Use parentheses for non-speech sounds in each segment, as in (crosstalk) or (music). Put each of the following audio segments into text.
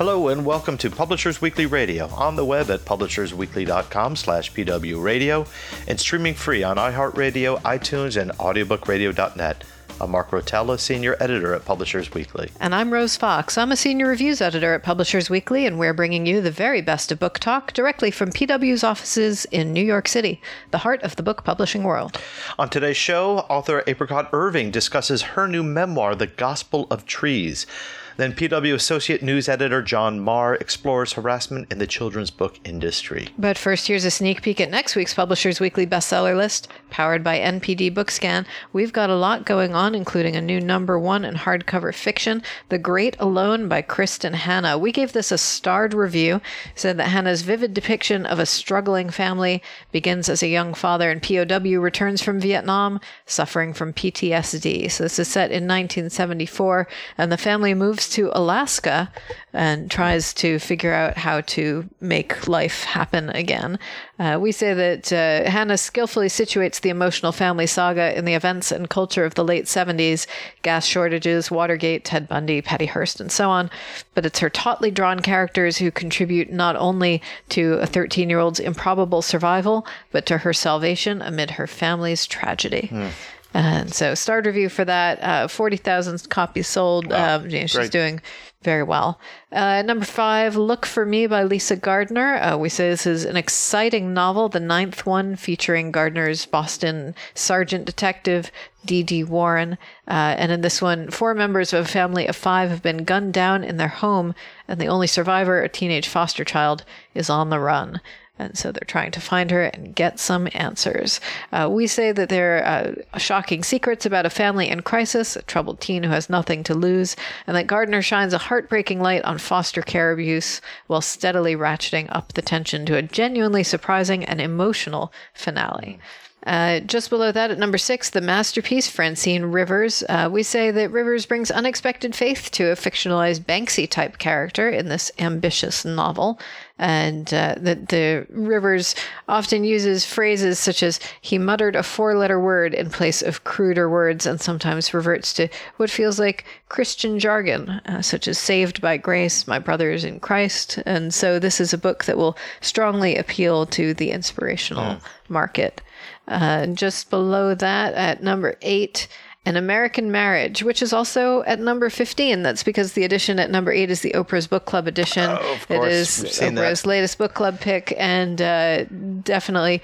Hello and welcome to Publishers Weekly Radio on the web at publishersweekly.com slash pwradio and streaming free on iHeartRadio, iTunes, and audiobookradio.net. I'm Mark Rotella, Senior Editor at Publishers Weekly. And I'm Rose Fox. I'm a Senior Reviews Editor at Publishers Weekly, and we're bringing you the very best of book talk directly from PW's offices in New York City, the heart of the book publishing world. On today's show, author Apricot Irving discusses her new memoir, The Gospel of Trees. Then PW Associate News Editor John Maher explores harassment in the children's book industry. But first, here's a sneak peek at next week's Publishers Weekly bestseller list, powered by NPD Bookscan. We've got a lot going on, including a new number one in hardcover fiction, The Great Alone by Kristin Hannah. We gave this a starred review, said that Hannah's vivid depiction of a struggling family begins as a young father in POW returns from Vietnam, suffering from PTSD. So this is set in 1974, and the family moves to Alaska and tries to figure out how to make life happen again. Uh, we say that uh, Hannah skillfully situates the emotional family saga in the events and culture of the late 70s gas shortages, Watergate, Ted Bundy, Patty Hearst, and so on. But it's her tautly drawn characters who contribute not only to a 13 year old's improbable survival, but to her salvation amid her family's tragedy. Mm. And so, starred review for that. Uh, Forty thousand copies sold. Wow. Um, you know, she's doing very well. Uh, number five, Look for Me by Lisa Gardner. Uh, we say this is an exciting novel, the ninth one featuring Gardner's Boston sergeant detective D.D. Warren. Uh, and in this one, four members of a family of five have been gunned down in their home, and the only survivor, a teenage foster child, is on the run. And so they're trying to find her and get some answers. Uh, we say that there are uh, shocking secrets about a family in crisis, a troubled teen who has nothing to lose, and that Gardner shines a heartbreaking light on foster care abuse while steadily ratcheting up the tension to a genuinely surprising and emotional finale. Uh, just below that, at number six, the masterpiece Francine Rivers. Uh, we say that Rivers brings unexpected faith to a fictionalized Banksy type character in this ambitious novel. And uh, that the Rivers often uses phrases such as, he muttered a four letter word in place of cruder words, and sometimes reverts to what feels like Christian jargon, uh, such as saved by grace, my brothers in Christ. And so this is a book that will strongly appeal to the inspirational mm. market. Uh, just below that, at number eight, An American Marriage, which is also at number 15. That's because the edition at number eight is the Oprah's Book Club edition. Oh, of course. It is Oprah's that. latest book club pick, and uh, definitely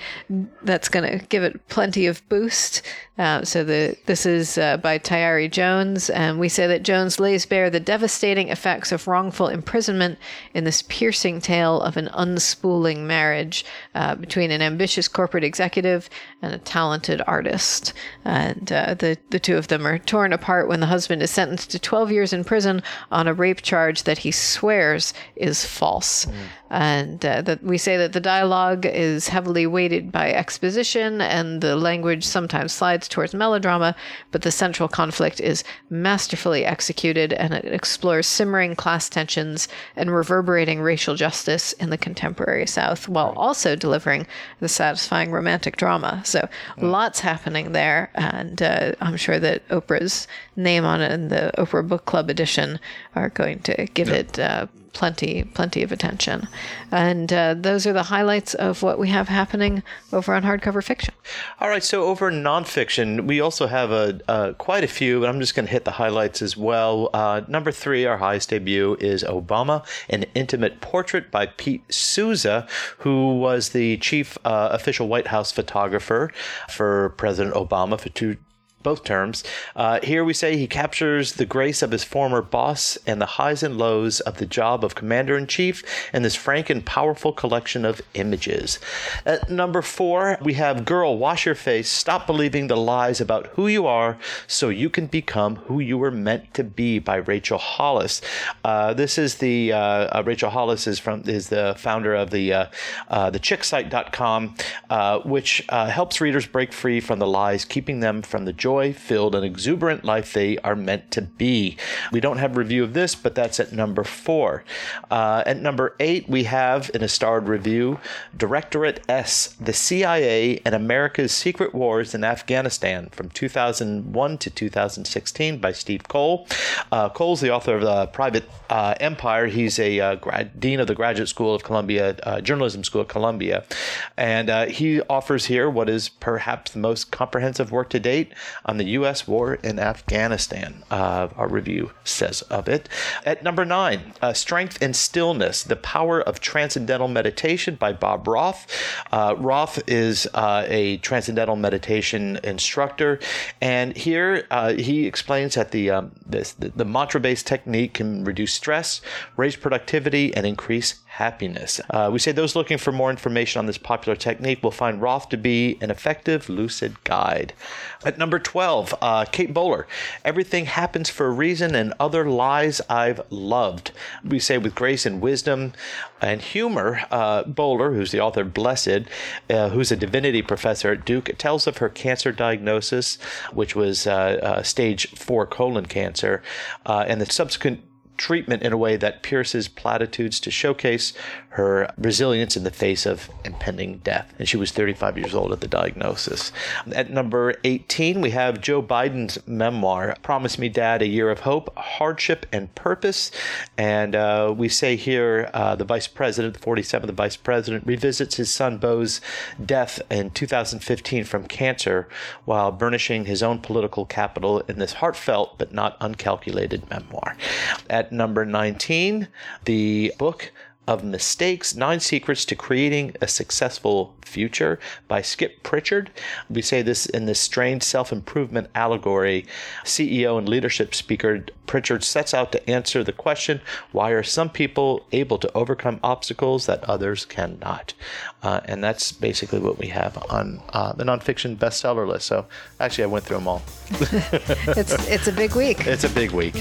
that's going to give it plenty of boost. Uh, so the this is uh, by Tayari Jones, and we say that Jones lays bare the devastating effects of wrongful imprisonment in this piercing tale of an unspooling marriage uh, between an ambitious corporate executive and a talented artist. And uh, the the two of them are torn apart when the husband is sentenced to 12 years in prison on a rape charge that he swears is false. Mm. And uh, that we say that the dialogue is heavily weighted by exposition, and the language sometimes slides towards melodrama, but the central conflict is masterfully executed and it explores simmering class tensions and reverberating racial justice in the contemporary South while also delivering the satisfying romantic drama. So mm. lots happening there, and uh, I'm sure that Oprah's name on it and the Oprah Book Club edition are going to give it. Uh, plenty, plenty of attention. And uh, those are the highlights of what we have happening over on hardcover fiction. All right, so over nonfiction, we also have a, quite a few, but I'm just going to hit the highlights as well. Uh, number three, our highest debut is Obama, an intimate portrait by Pete Souza, who was the chief uh, official White House photographer for President Obama for two both terms. Uh, here we say he captures the grace of his former boss and the highs and lows of the job of commander in chief in this frank and powerful collection of images. At number four, we have Girl, Wash Your Face, Stop Believing the Lies About Who You Are So You Can Become Who You Were Meant to Be by Rachel Hollis. Uh, this is the uh, uh Rachel Hollis is from is the founder of the uh, uh, the chicsite.com, uh, which uh, helps readers break free from the lies, keeping them from the joy filled and exuberant life they are meant to be. We don't have review of this, but that's at number four. Uh, at number eight, we have in a starred review Directorate S, the CIA and America's Secret Wars in Afghanistan from 2001 to 2016 by Steve Coll. Uh, Coll's the author of the Private uh, Empire. He's a uh, grad, dean of the Graduate School of Columbia, uh, Journalism School at Columbia. And uh, he offers here what is perhaps the most comprehensive work to date on the U.S. war in Afghanistan. Uh, our review says of it. At number nine, uh, Strength and Stillness The Power of Transcendental Meditation by Bob Roth. Uh, Roth is uh, a transcendental meditation instructor. And here uh, he explains that the, um, this, the, the mantra based technique can reduce stress, raise productivity, and increase happiness. Uh, we say those looking for more information on this popular technique will find Roth to be an effective lucid guide. At number 12, uh, Kate Bowler, Everything Happens for a Reason and Other Lies I've Loved. We say with grace and wisdom and humor, uh, Bowler, who's the author of Blessed, uh, who's a divinity professor at Duke, tells of her cancer diagnosis, which was uh, uh, stage four colon cancer, and the subsequent treatment in a way that pierces platitudes to showcase her resilience in the face of impending death. And she was 35 years old at the diagnosis. At number 18, we have Joe Biden's memoir, Promise Me Dad, A Year of Hope, Hardship, and Purpose. And uh, we say here uh, the vice president, the 47th vice president, revisits his son Beau's death in 2015 from cancer while burnishing his own political capital in this heartfelt but not uncalculated memoir. At number 19, the book of Mistakes Nine Secrets to Creating a Successful Future by Skip Pritchard. We say this in this strange self improvement allegory. CEO and leadership speaker Pritchard sets out to answer the question why are some people able to overcome obstacles that others cannot? Uh, and that's basically what we have on uh, the nonfiction bestseller list. So actually, I went through them all. (laughs) it's, it's a big week. It's a big week.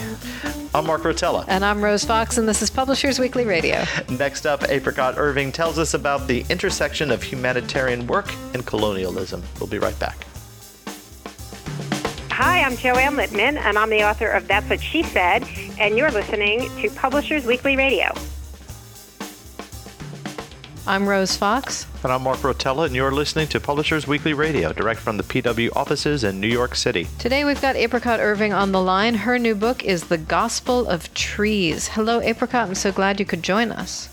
I'm Mark Rotella. And I'm Rose Fox, and this is Publishers Weekly Radio. Next up, Apricot Irving tells us about the intersection of humanitarian work and colonialism. We'll be right back. Hi, I'm Joanne Lipman, and I'm the author of That's What She Said, and you're listening to Publishers Weekly Radio. I'm Rose Fox. And I'm Mark Rotella, and you're listening to Publishers Weekly Radio, direct from the PW offices in New York City. Today we've got Apricot Irving on the line. Her new book is The Gospel of Trees. Hello, Apricot. I'm so glad you could join us.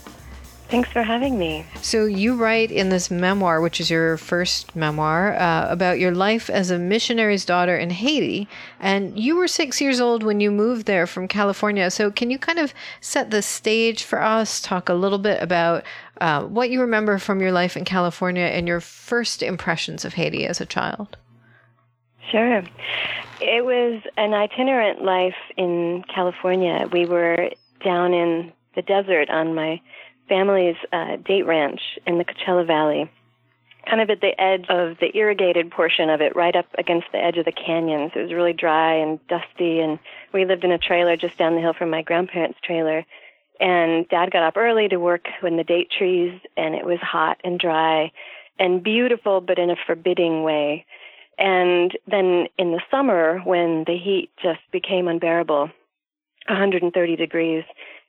Thanks for having me. So, you write in this memoir, which is your first memoir, uh, about your life as a missionary's daughter in Haiti. And you were six years old when you moved there from California. So, can you kind of set the stage for us? Talk a little bit about uh, what you remember from your life in California and your first impressions of Haiti as a child. Sure. It was an itinerant life in California. We were down in the desert on my family's uh, date ranch in the Coachella Valley, kind of at the edge of the irrigated portion of it, right up against the edge of the canyons. It was really dry and dusty, and we lived in a trailer just down the hill from my grandparents' trailer. And dad got up early to work in the date trees, and it was hot and dry and beautiful, but in a forbidding way. And then in the summer, when the heat just became unbearable, 130 degrees,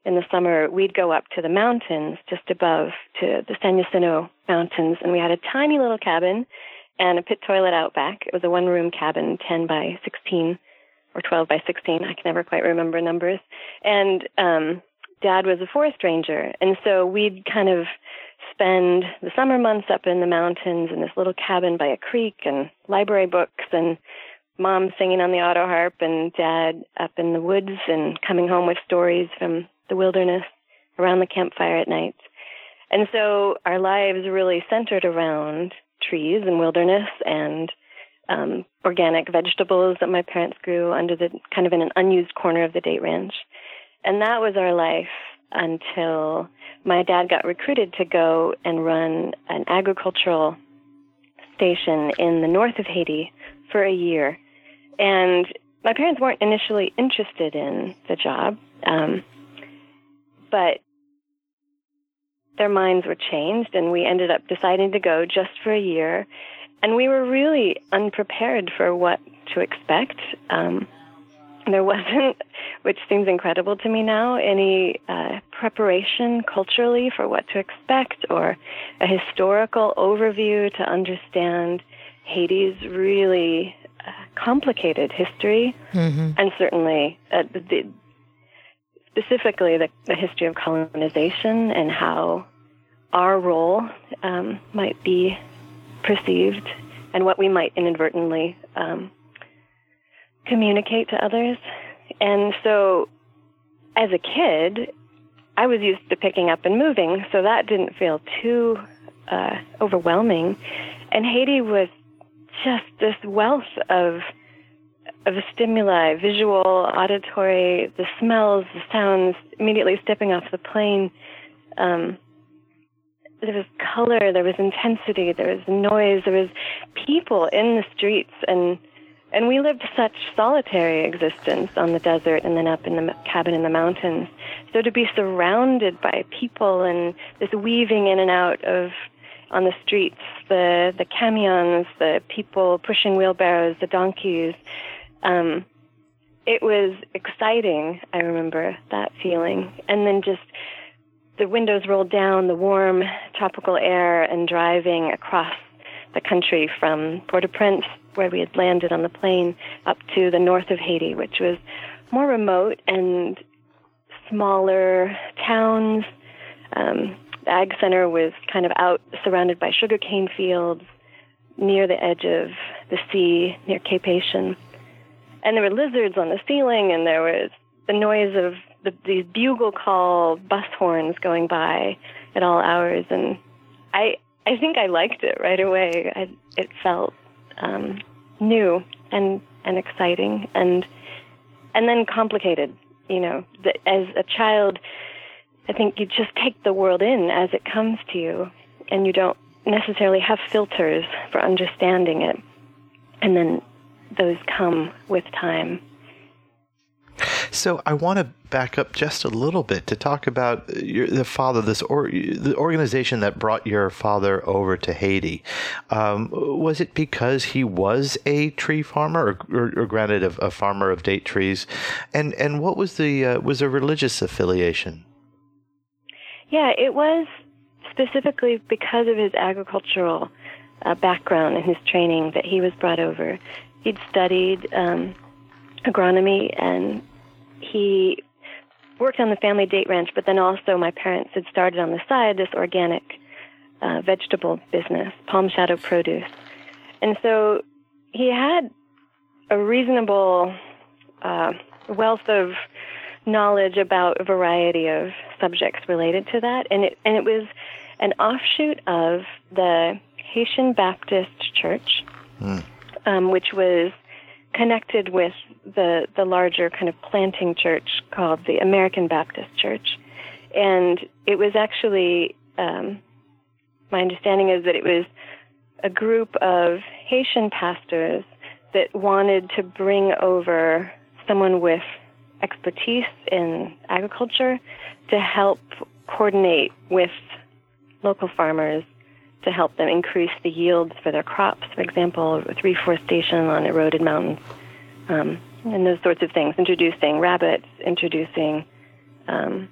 in the summer, we'd go up to the mountains just above to the San Jacinto Mountains, and we had a tiny little cabin and a pit toilet out back. It was a one room cabin, 10 by 16 or 12 by 16. I can never quite remember numbers. And um, dad was a forest ranger, and so we'd kind of spend the summer months up in the mountains in this little cabin by a creek and library books and mom singing on the auto harp and dad up in the woods and coming home with stories from the wilderness, around the campfire at night. And so our lives really centered around trees and wilderness and um, organic vegetables that my parents grew under the kind of in an unused corner of the date ranch. And that was our life until my dad got recruited to go and run an agricultural station in the north of Haiti for a year. And my parents weren't initially interested in the job, um, but their minds were changed, and we ended up deciding to go just for a year. And we were really unprepared for what to expect. Um, there wasn't, which seems incredible to me now, any uh, preparation culturally for what to expect or a historical overview to understand Haiti's really uh, complicated history, mm-hmm. and certainly uh, the, specifically the, the, history of colonization and how our role um, might be perceived and what we might inadvertently um, communicate to others. And so, as a kid, I was used to picking up and moving, so that didn't feel too uh, overwhelming. And Haiti was just this wealth of of stimuli, visual, auditory, the smells, the sounds. Immediately stepping off the plane, um, there was color, there was intensity, there was noise, there was people in the streets, and and we lived such solitary existence on the desert and then up in the cabin in the mountains. So to be surrounded by people and this weaving in and out of on the streets, the the camions, the people pushing wheelbarrows, the donkeys, um, it was exciting. I remember that feeling, and then just the windows rolled down, the warm tropical air, and driving across the country from Port-au-Prince where we had landed on the plane up to the north of Haiti, which was more remote and smaller towns. Um, the ag center was kind of out surrounded by sugarcane fields near the edge of the sea near Cap-Haitien. And there were lizards on the ceiling, and there was the noise of the, these bugle call bus horns going by at all hours. And I, I think I liked it right away. I, it felt um, new and and exciting and and then complicated. You know, the, as a child, I think you just take the world in as it comes to you, and you don't necessarily have filters for understanding it. And then those come with time. So I want to back up just a little bit to talk about your, the father, this or, the organization that brought your father over to Haiti. Um, was it because he was a tree farmer, or, or, or granted, a, a, farmer of date trees? And and what was the uh, was a religious affiliation? Yeah, it was specifically because of his agricultural uh, background and his training that he was brought over. He'd studied um, agronomy and he worked on the family date ranch, but then also my parents had started on the side this organic uh, vegetable business, Palm Shadow Produce. And so he had a reasonable uh, wealth of knowledge about a variety of subjects related to that, and it and it was an offshoot of the Haitian Baptist Church, mm. um, which was connected with the the larger kind of planting church called the American Baptist Church, and it was actually um, my understanding is that it was a group of Haitian pastors that wanted to bring over someone with expertise in agriculture to help coordinate with local farmers to help them increase the yields for their crops. For example, reforestation on eroded mountains, um, and those sorts of things. Introducing rabbits, introducing um,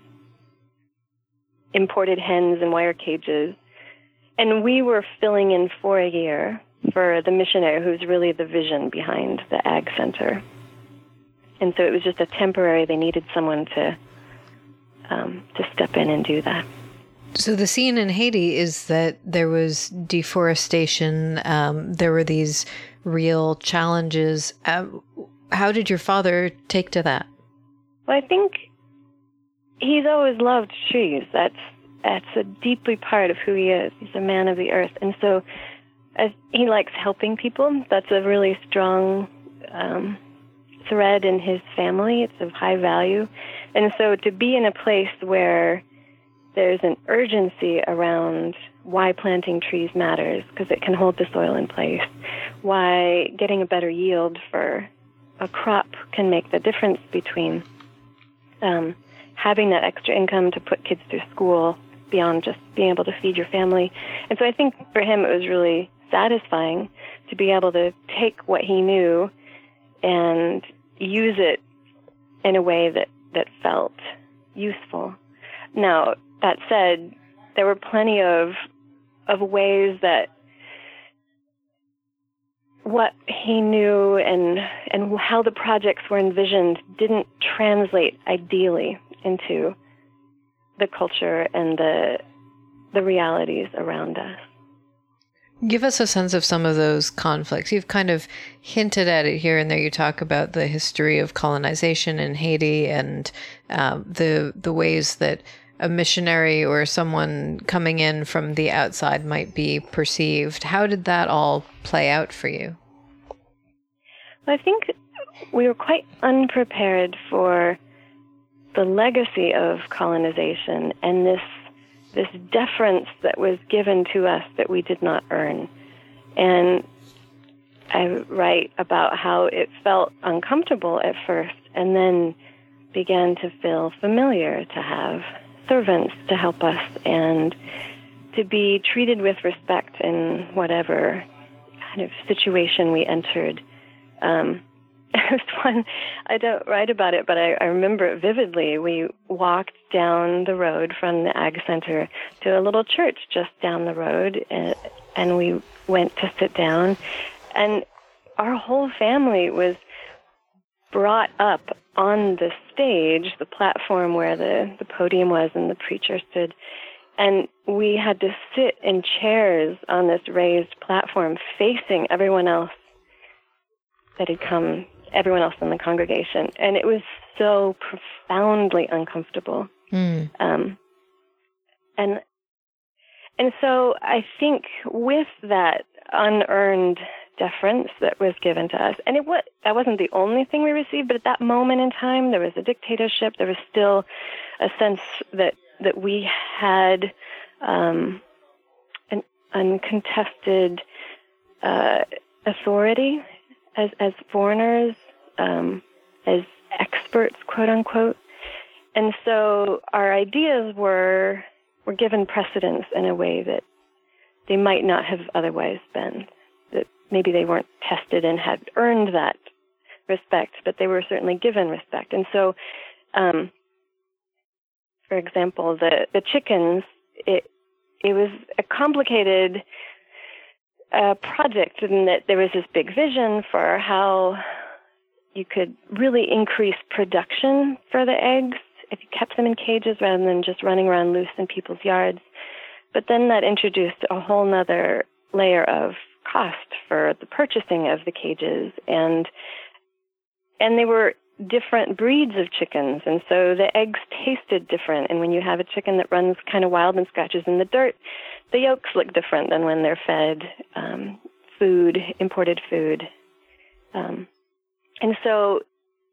imported hens and wire cages, and we were filling in for a year for the missionary who's really the vision behind the ag center. And so it was just a temporary. They needed someone to um, to step in and do that. So the scene in Haiti is that there was deforestation. Um, there were these real challenges. Uh, how did your father take to that? Well, I think he's always loved trees. That's that's a deeply part of who he is. He's a man of the earth, and so as he likes helping people. That's a really strong um, thread in his family. It's of high value. And so to be in a place where there's an urgency around why planting trees matters because it can hold the soil in place, why getting a better yield for a crop can make the difference between um, having that extra income to put kids through school beyond just being able to feed your family. And so I think for him it was really satisfying to be able to take what he knew and use it in a way that, that felt useful. Now, that said, there were plenty of of ways that what he knew and and how the projects were envisioned didn't translate ideally into the culture and the the realities around us. Give us a sense of some of those conflicts. You've kind of hinted at it here and there. You talk about the history of colonization in Haiti and um, the the ways that a missionary or someone coming in from the outside might be perceived. How did that all play out for you? Well, I think we were quite unprepared for the legacy of colonization and this this deference that was given to us that we did not earn. And I write about how it felt uncomfortable at first and then began to feel familiar to have servants to help us and to be treated with respect in whatever kind of situation we entered. Um, (laughs) was one I don't write about it, but I, I remember it vividly. We walked down the road from the Ag Center to a little church just down the road, and, and we went to sit down, and our whole family was brought up on the stage, the platform where the, the podium was and the preacher stood. And we had to sit in chairs on this raised platform facing everyone else that had come, everyone else in the congregation. And it was so profoundly uncomfortable. Mm. Um, and and so I think with that unearned deference that was given to us. And it was, that wasn't the only thing we received, but at that moment in time, there was a dictatorship. There was still a sense that, that we had um, an uncontested uh, authority as, as foreigners, um, as experts, quote unquote. And so our ideas were were given precedence in a way that they might not have otherwise been maybe they weren't tested and had earned that respect, but they were certainly given respect. And so, um, for example, the the chickens, it it was a complicated uh, project in that there was this big vision for how you could really increase production for the eggs if you kept them in cages rather than just running around loose in people's yards. But then that introduced a whole nother layer of cost for the purchasing of the cages and and they were different breeds of chickens and so the eggs tasted different and when you have a chicken that runs kind of wild and scratches in the dirt the yolks look different than when they're fed um, food imported food. Um, and so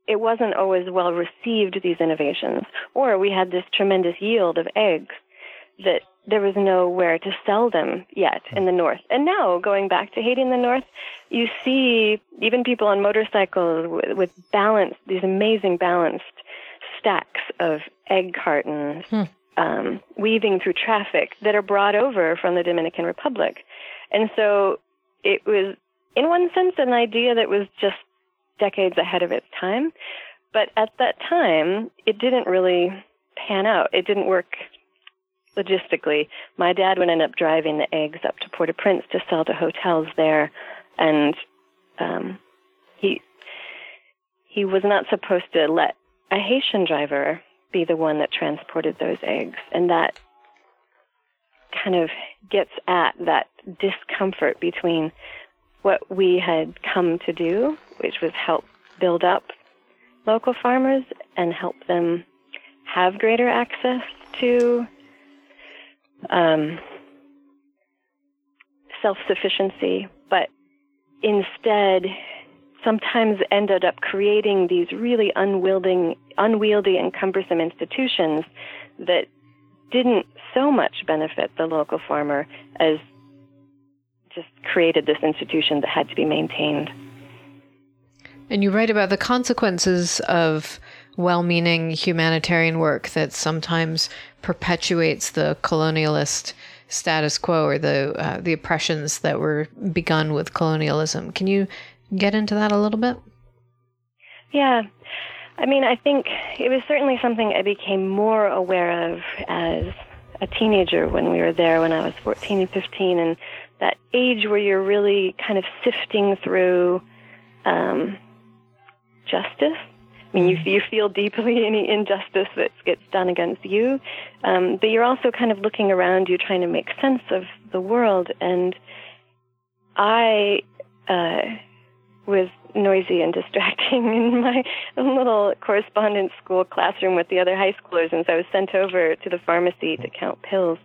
it wasn't always well received these innovations or we had this tremendous yield of eggs that there was nowhere to sell them yet in the north. And now, going back to Haiti in the north, you see even people on motorcycles with, with balanced, these amazing balanced stacks of egg cartons hmm. um, weaving through traffic that are brought over from the Dominican Republic. And so it was, in one sense, an idea that was just decades ahead of its time. But at that time, it didn't really pan out. It didn't work logistically, my dad would end up driving the eggs up to Port-au-Prince to sell to hotels there, and um, he he was not supposed to let a Haitian driver be the one that transported those eggs, and that kind of gets at that discomfort between what we had come to do, which was help build up local farmers and help them have greater access to um, self sufficiency, but instead sometimes ended up creating these really unwieldy, unwieldy and cumbersome institutions that didn't so much benefit the local farmer as just created this institution that had to be maintained. And you write about the consequences of well meaning humanitarian work that sometimes perpetuates the colonialist status quo or the, uh, the oppressions that were begun with colonialism. Can you get into that a little bit? Yeah. I mean, I think it was certainly something I became more aware of as a teenager when we were there when I was 14 and 15, and that age where you're really kind of sifting through um, justice. I mean, you, you feel deeply any injustice that gets done against you, um, but you're also kind of looking around you trying to make sense of the world. And I uh, was noisy and distracting (laughs) in my little correspondence school classroom with the other high schoolers, and so I was sent over to the pharmacy to count pills.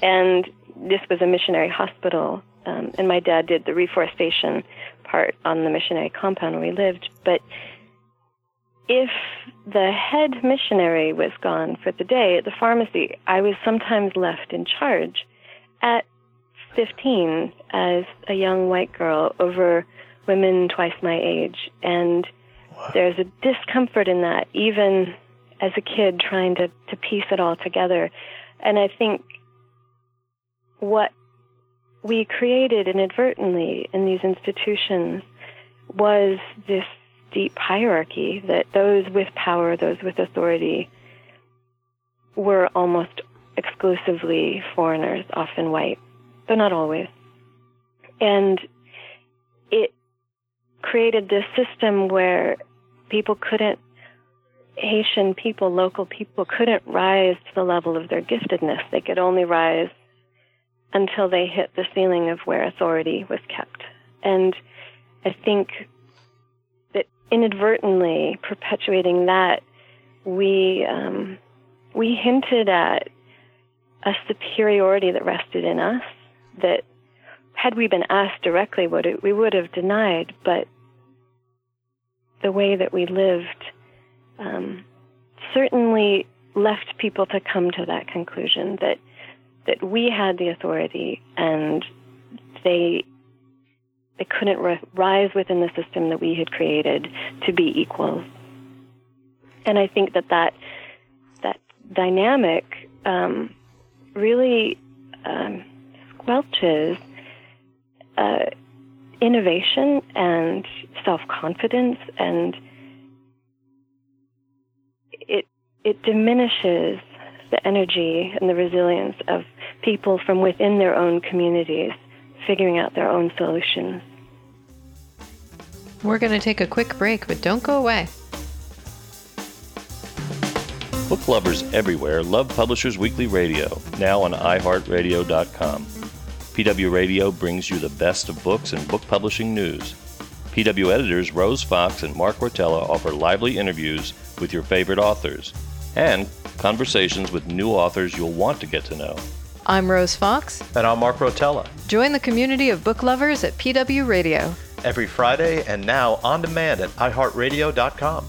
And this was a missionary hospital, um, and my dad did the reforestation part on the missionary compound where we lived. But if the head missionary was gone for the day at the pharmacy, I was sometimes left in charge at 15 as a young white girl over women twice my age. And there's a discomfort in that, even as a kid trying to, to piece it all together. And I think what we created inadvertently in these institutions was this deep hierarchy that those with power, those with authority, were almost exclusively foreigners, often white, but not always. And it created this system where people couldn't, Haitian people, local people, couldn't rise to the level of their giftedness. They could only rise until they hit the ceiling of where authority was kept. And I think inadvertently perpetuating that, we um, we hinted at a superiority that rested in us that had we been asked directly would it, we would have denied but the way that we lived um, certainly left people to come to that conclusion that that we had the authority and they they couldn't ri- rise within the system that we had created to be equals. And I think that that that dynamic um, really um, squelches uh, innovation and self confidence, and it it diminishes the energy and the resilience of people from within their own communities figuring out their own solutions. We're going to take a quick break, but don't go away. Book lovers everywhere love Publishers Weekly Radio, now on iHeartRadio.com. PW Radio brings you the best of books and book publishing news. PW editors Rose Fox and Mark Rotella offer lively interviews with your favorite authors and conversations with new authors you'll want to get to know. I'm Rose Fox. And I'm Mark Rotella. Join the community of book lovers at PW Radio. Every Friday and now on demand at iHeartRadio.com.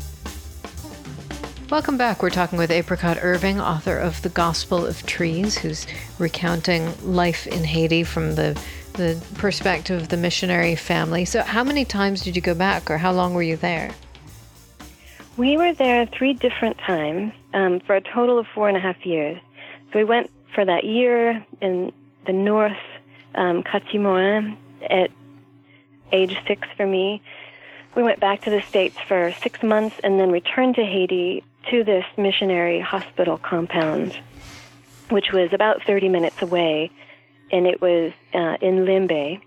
Welcome back. We're talking with Apricot Irving, author of The Gospel of Trees, who's recounting life in Haiti from the, the perspective of the missionary family. So, how many times did you go back, or how long were you there? We were there three different times um, for a total of four and a half years. So we went for that year in the north, um, Quartier-Morin, at age six for me. We went back to the States for six months and then returned to Haiti to this missionary hospital compound, which was about 30 minutes away, and it was uh, in Limbe.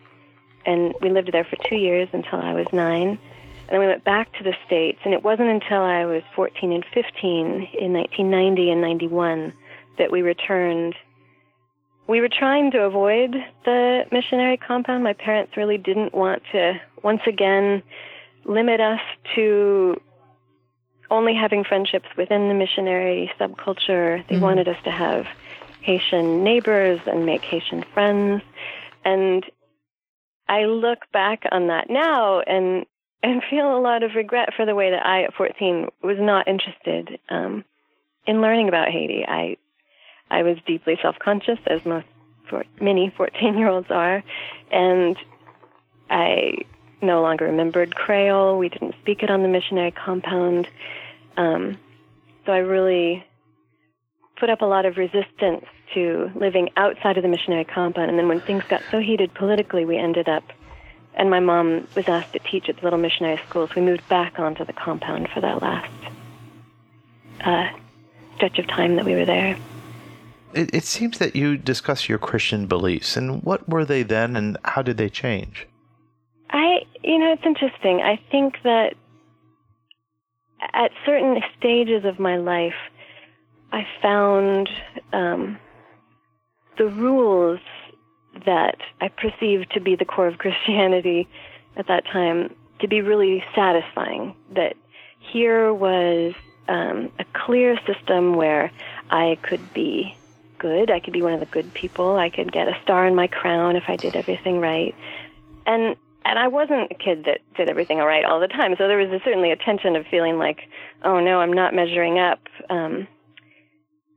And we lived there for two years until I was nine. And then we went back to the States, and it wasn't until I was 14 and 15 in 1990 and 91 that we returned. We were trying to avoid the missionary compound. My parents really didn't want to, once again, limit us to only having friendships within the missionary subculture. They mm-hmm. wanted us to have Haitian neighbors and make Haitian friends. And I look back on that now and and feel a lot of regret for the way that I at 14 was not interested um, in learning about Haiti. I I was deeply self-conscious, as most many 14-year-olds are, and I no longer remembered Creole. We didn't speak it on the missionary compound, um, so I really put up a lot of resistance to living outside of the missionary compound. And then when things got so heated politically, we ended up, and my mom was asked to teach at the little missionary schools. so we moved back onto the compound for that last uh, stretch of time that we were there. It, it seems that you discuss your Christian beliefs, and what were they then, and how did they change? I, you know, it's interesting. I think that at certain stages of my life, I found um, the rules that I perceived to be the core of (laughs) Christianity at that time to be really satisfying. That here was um, a clear system where I could be good, I could be one of the good people, I could get a star in my crown if I did everything right. And and I wasn't a kid that did everything all right all the time. So there was a, certainly a tension of feeling like, oh no, I'm not measuring up. Um,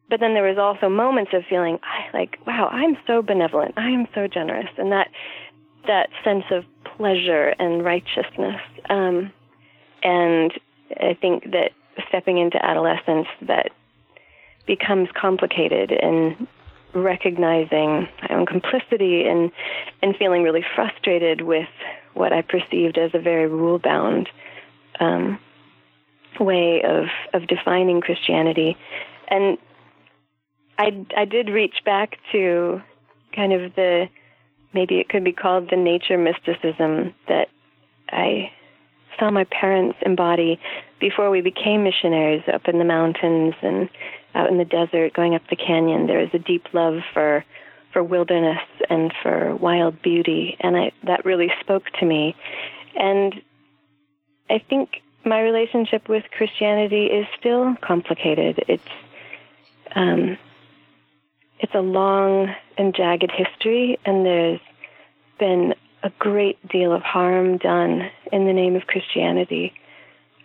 but then there was also moments of feeling like, wow, I'm so benevolent, I am so generous, and that that sense of pleasure and righteousness. Um, and I think that stepping into adolescence, that becomes complicated and recognizing my own complicity and and feeling really frustrated with what I perceived as a very rule bound um, way of of defining Christianity, and I, I did reach back to kind of the maybe it could be called the nature mysticism that I saw my parents embody before we became missionaries up in the mountains and out in the desert going up the canyon there is a deep love for for wilderness and for wild beauty. And I that really spoke to me. And I think my relationship with Christianity is still complicated. It's um, it's a long and jagged history, and there's been a great deal of harm done in the name of Christianity.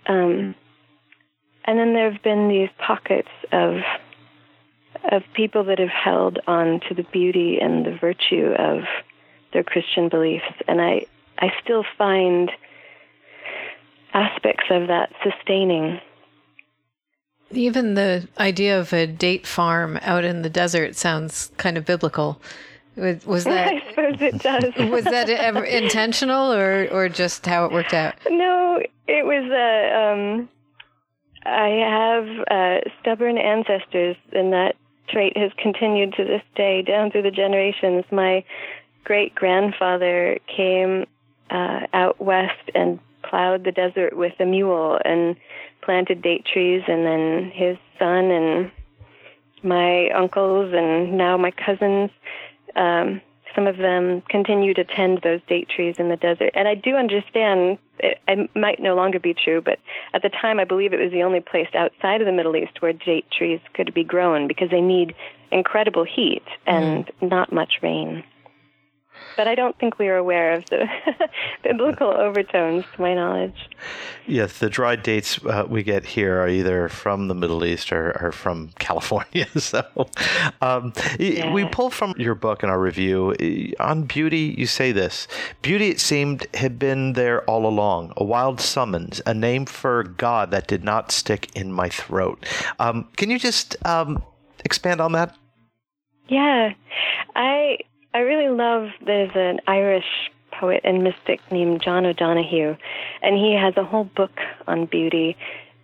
Um, and then there have been these pockets of of people that have held on to the beauty and the virtue of their Christian beliefs, and I I still find aspects of that sustaining. Even the idea of a date farm out in the desert sounds kind of biblical. Was, was (laughs) that? I suppose it does. (laughs) was that ever intentional, or or just how it worked out? No, it was. Uh, um, I have uh, stubborn ancestors, and that trait has continued to this day down through the generations. My great grandfather came uh, out west and plowed the desert with a mule and planted date trees, and then his son and my uncles and now my cousins, um, some of them continue to tend those date trees in the desert. And I do understand it, it might no longer be true, but at the time I believe it was the only place outside of the Middle East where date trees could be grown because they need incredible heat and mm. not much rain but I don't think we are aware of the (laughs) biblical overtones, to my knowledge. Yes, the dry dates uh, we get here are either from the Middle East or, or from (laughs) California. So um, yeah. we pull from your book in our review on beauty. You say this beauty, it seemed, had been there all along, a wild summons, a name for God that did not stick in my throat. Um, can you just um, expand on that? Yeah, I I really love there's an Irish poet and mystic named John O'Donohue, and he has a whole book on beauty.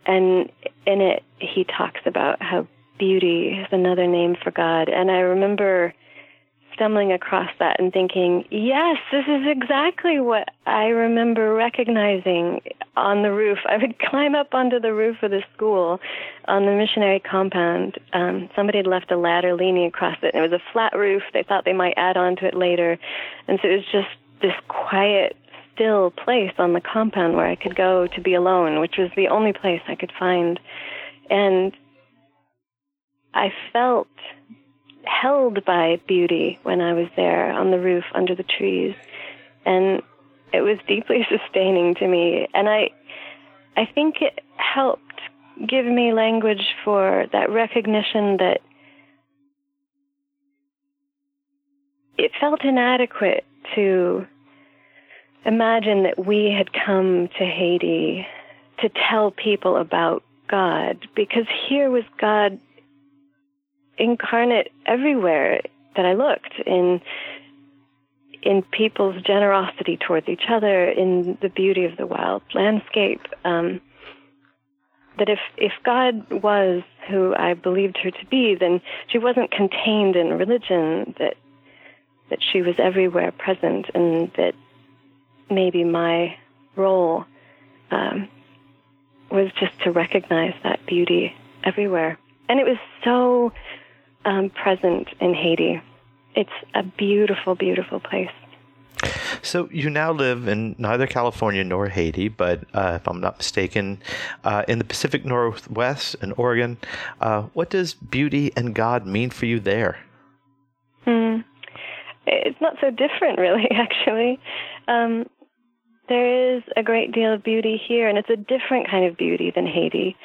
And in it, he talks about how beauty is another name for God. And I remember stumbling across that and thinking, yes, this is exactly what I remember recognizing on the roof. I would (laughs) climb up onto the roof of the school on the missionary compound. Um, somebody had left a ladder leaning across it, and it was a flat roof. They thought they might add on to it later. And so it was just this quiet, still place on the compound where I could go to be alone, which was the only place I could find. And I felt held by beauty when I was there on the roof under the trees. and it was deeply (laughs) sustaining to me. And I, I think it helped give me language for that recognition that it felt inadequate to imagine that we had come to Haiti to tell people about God, because here was God incarnate everywhere that I looked in in people's generosity towards each other, in the beauty of the wild landscape. Um, that if if God was who I believed her to be, then she wasn't contained in religion. That that she was everywhere present, and that maybe my role um, was just to recognize that beauty everywhere. And it was so um, present in Haiti. It's a beautiful, beautiful place. So you now live in neither California nor Haiti, but uh, if I'm not mistaken, uh, in the Pacific Northwest in Oregon. Uh, what does beauty and God mean for you there? Hmm. It's not so different, (laughs) really. Actually, um, there is a great deal of beauty here, and it's a different kind of beauty than Haiti.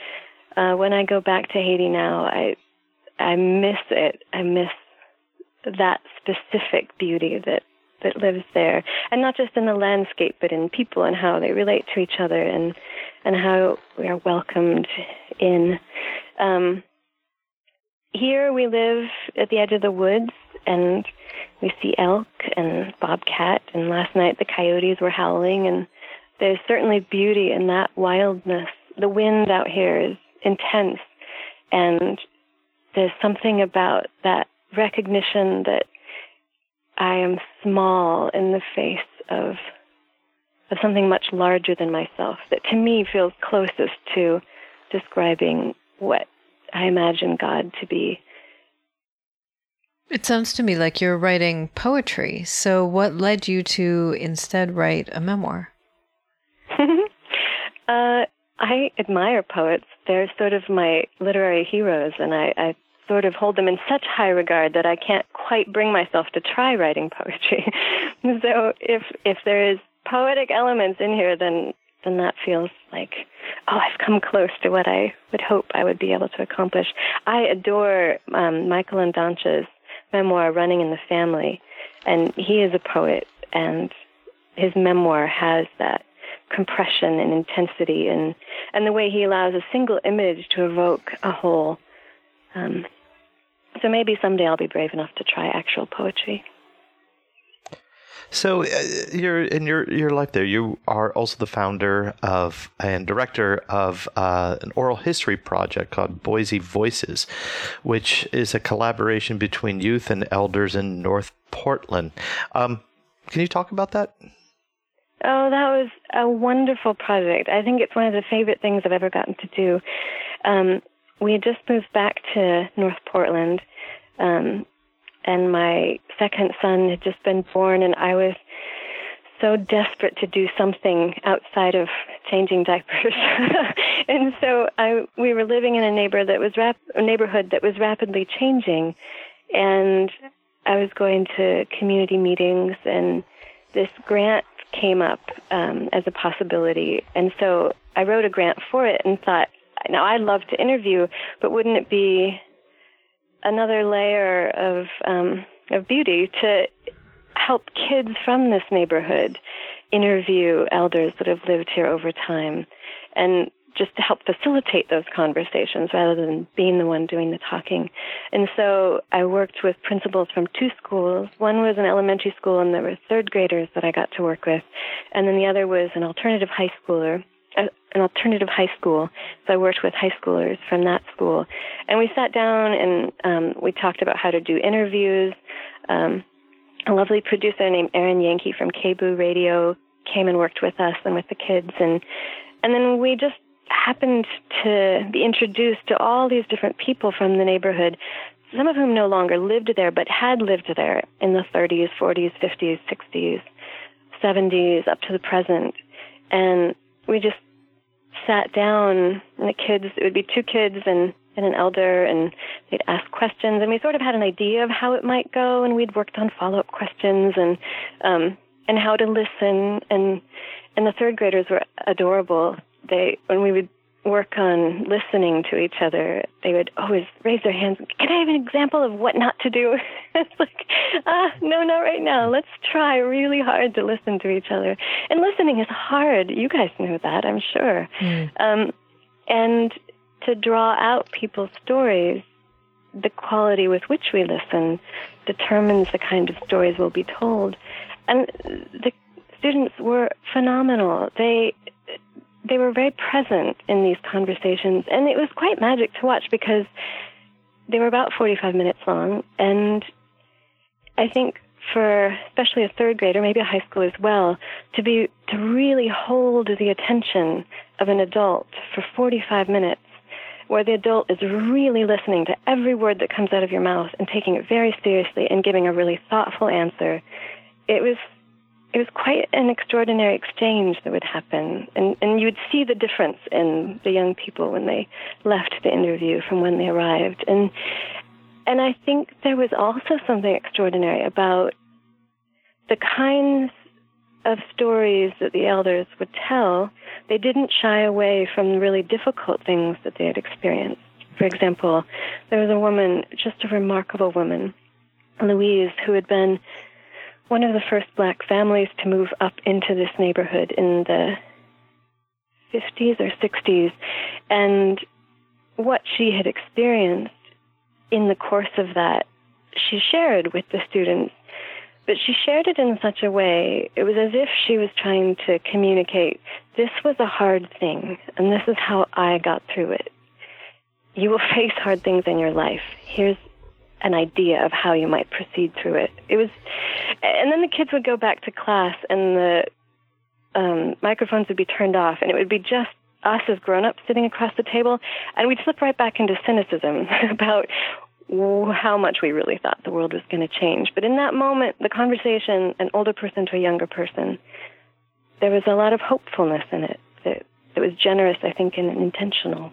Uh, when I go back to Haiti now, I I miss it. I miss that specific beauty that that lives there, and not just in the landscape, but in people and how they relate to each other, and and how we are welcomed in. Um, here we live at the edge of the woods, and we see elk and bobcat, and last night the coyotes were howling, and there's certainly beauty in that wildness. The wind out here is intense, and there's something about that recognition that I am small in the face of of something much larger than myself that to me feels closest to describing what I imagine God to be. It sounds to me like you're writing poetry. So, what led you to instead write a memoir? (laughs) uh, I admire poets. They're sort of my literary heroes, and I, I sort of hold them in such high regard that I can't quite bring myself to try writing poetry. (laughs) so if if there is poetic elements in here, then then that feels like oh, I've come close to what I would hope I would be able to accomplish. I adore um, Michael Ondaatje's memoir, Running in the Family, and he is a poet, and his memoir has that compression and intensity, and and the way he allows a single image to evoke a whole. Um, so maybe someday I'll be brave enough to try actual poetry. So, uh, you're in your your life there. You are also the founder of and director of uh, an oral history project called Boise Voices, which is a collaboration between youth and elders in North Portland. Um, can you talk about that? Oh, that was a wonderful project. I think it's one of the favorite things I've ever gotten to do. Um, we had just moved back to North Portland, um, and my second son had just been born, and I was so desperate to do something outside of changing diapers. (laughs) and so I we were living in a neighbor that was rap, a neighborhood that was rapidly changing and I was going to community meetings and this grant came up um, as a possibility. And so I wrote a grant for it and thought now I'd love to interview, but wouldn't it be another layer of um, of beauty to help kids from this neighborhood interview elders that have lived here over time, and just to help facilitate those conversations rather than being the one doing the talking. And so I worked with principals from two schools. One was an elementary school, and there were third graders that I got to work with, and then the other was an alternative high schooler an alternative high school. So I worked with high schoolers from that school, and we sat down and um, we talked about how to do interviews. Um, a lovely producer named Aaron Yankee from KBOO Radio came and worked with us and with the kids, and and then we just happened to be introduced to all these different people from the neighborhood. Some of whom no longer lived there, but had lived there in the 30s, 40s, 50s, 60s, 70s, up to the present. And we just sat down and the kids it would be two kids and and an elder and they'd ask questions and we sort of had an idea of how it might go and we'd worked on follow up questions and um and how to listen and and the third graders were adorable. They when we would work on listening to each other, they would always raise their hands. Can I have an example of what not to do? (laughs) it's like, ah, no, not right now. Let's try really hard to listen to each other. And listening is hard. You guys know that, I'm sure. Mm. Um, and to draw out people's stories, the quality with which we listen determines the kind of stories we'll be told. And the students were phenomenal. They they were very present in these conversations, and it was quite magic to watch because they were about 45 minutes long, and I think for especially a third grader, maybe a high school as well, to be to really hold the attention of an adult for 45 minutes where the adult is really listening to every word that comes out of your mouth and taking it very seriously and giving a really thoughtful answer. It was it was quite an extraordinary exchange that would happen. And and you would see the difference in the young people when they left the interview from when they arrived. And and I think there was also something extraordinary about the kinds of stories that the elders would tell, they didn't shy away from really difficult things that they had experienced. For example, there was a woman, just a remarkable woman, Louise, who had been one of the first black families to move up into this neighborhood in the 50s or 60s. And what she had experienced in the course of that, she shared with the students but she shared it in such a way, it was as if she was trying to communicate this was a hard thing, and this is how I got through it. You will (laughs) face hard things in your life. Here's an idea of how you might proceed through it. It was, and then the kids would go back to class, and the um, microphones would be turned off, and it would be just us as grown-ups sitting across the table, and we'd slip right back into cynicism (laughs) about how much we really thought the world was going to change. But in that moment, the conversation, an older person to a younger person, there was a lot of hopefulness in it that, that was generous, I think, and intentional.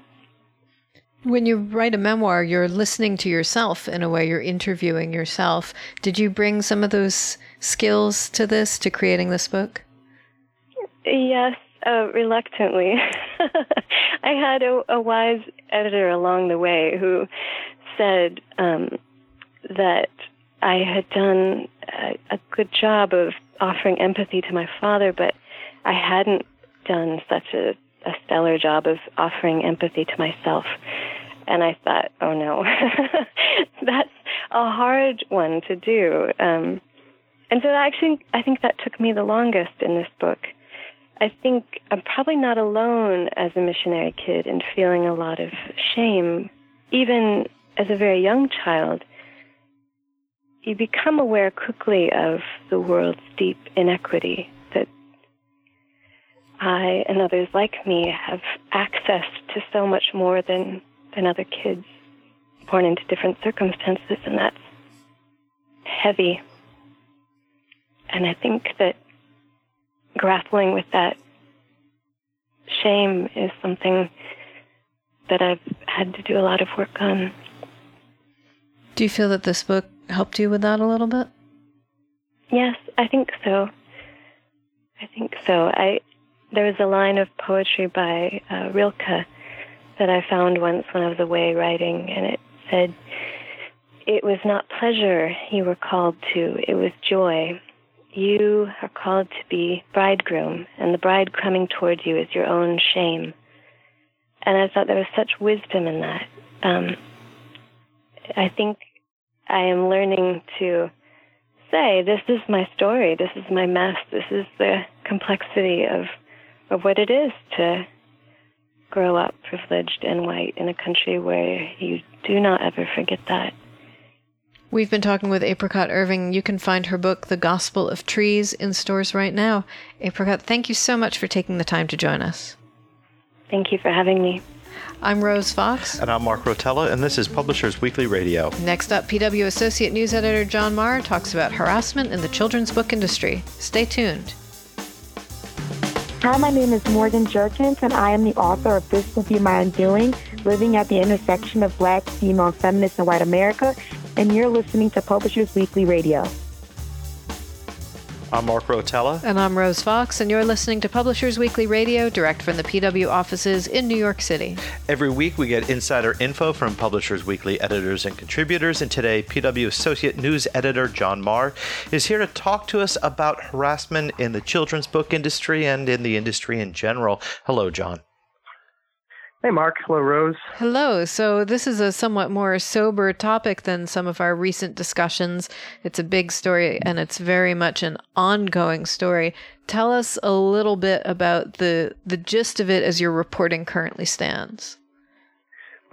When you write a memoir, you're listening to yourself in a way, you're interviewing yourself. Did you bring some of those skills to this, to creating this book? Yes, uh, reluctantly. (laughs) I had a, a wise editor along the way who said um, that I had done a, a good job of offering empathy to my father, but I hadn't done such a, a stellar job of offering empathy to myself. And I thought, oh no, (laughs) that's a hard one to do. Um, and so actually, I think that took me the longest in this book. I think I'm probably not alone as a missionary kid in feeling a lot of shame, even as a very young child, you become aware quickly of the world's deep inequity I and others like me have access to so much more than, than other kids born into different circumstances, and that's heavy. And I think that grappling with that shame is something that I've had to do a lot of work on. Do you feel that this book helped you with that a little bit? Yes, I think so. I think so. I there was a line of poetry by uh, Rilke that I found once when I was away writing, and it said, "It was not pleasure you were called to; it was joy. You are called to be bridegroom, and the bride coming towards you is your own shame." And I thought there was such wisdom in that. Um, I think I am learning to say, this is my story, this is my mess, this is the complexity of, of what it is to grow up privileged and white in a country where you do not ever forget that. We've been talking with Apricot Irving. You can find her book, The Gospel of Trees, in stores right now. Apricot, thank you so much for taking the time to join us. Thank you for having me. I'm Rose Fox. And I'm Mark Rotella, and this is Publishers Weekly Radio. Next up, PW Associate News Editor John Maher talks about harassment in the children's book industry. Stay tuned. Hi, my name is Morgan Jerkins, and I am the author of This Will Be My Undoing Living at the Intersection of Black, Female, Feminist, and White America, and you're listening to Publishers Weekly Radio. I'm Mark Rotella. And I'm Rose Fox, and you're listening to Publishers Weekly Radio, direct from the PW offices in New York City. Every week, we get insider info from Publishers Weekly editors and contributors, and today, PW Associate News Editor John Maher is here to talk to us about harassment in the children's book industry and in the industry in general. Hello, John. Hey, Mark. Hello, Rose. Hello. So, this is a somewhat more sober topic than some of our recent discussions. It's a big story and it's very much an ongoing story. Tell us a little bit about the, the gist of it as your reporting currently stands.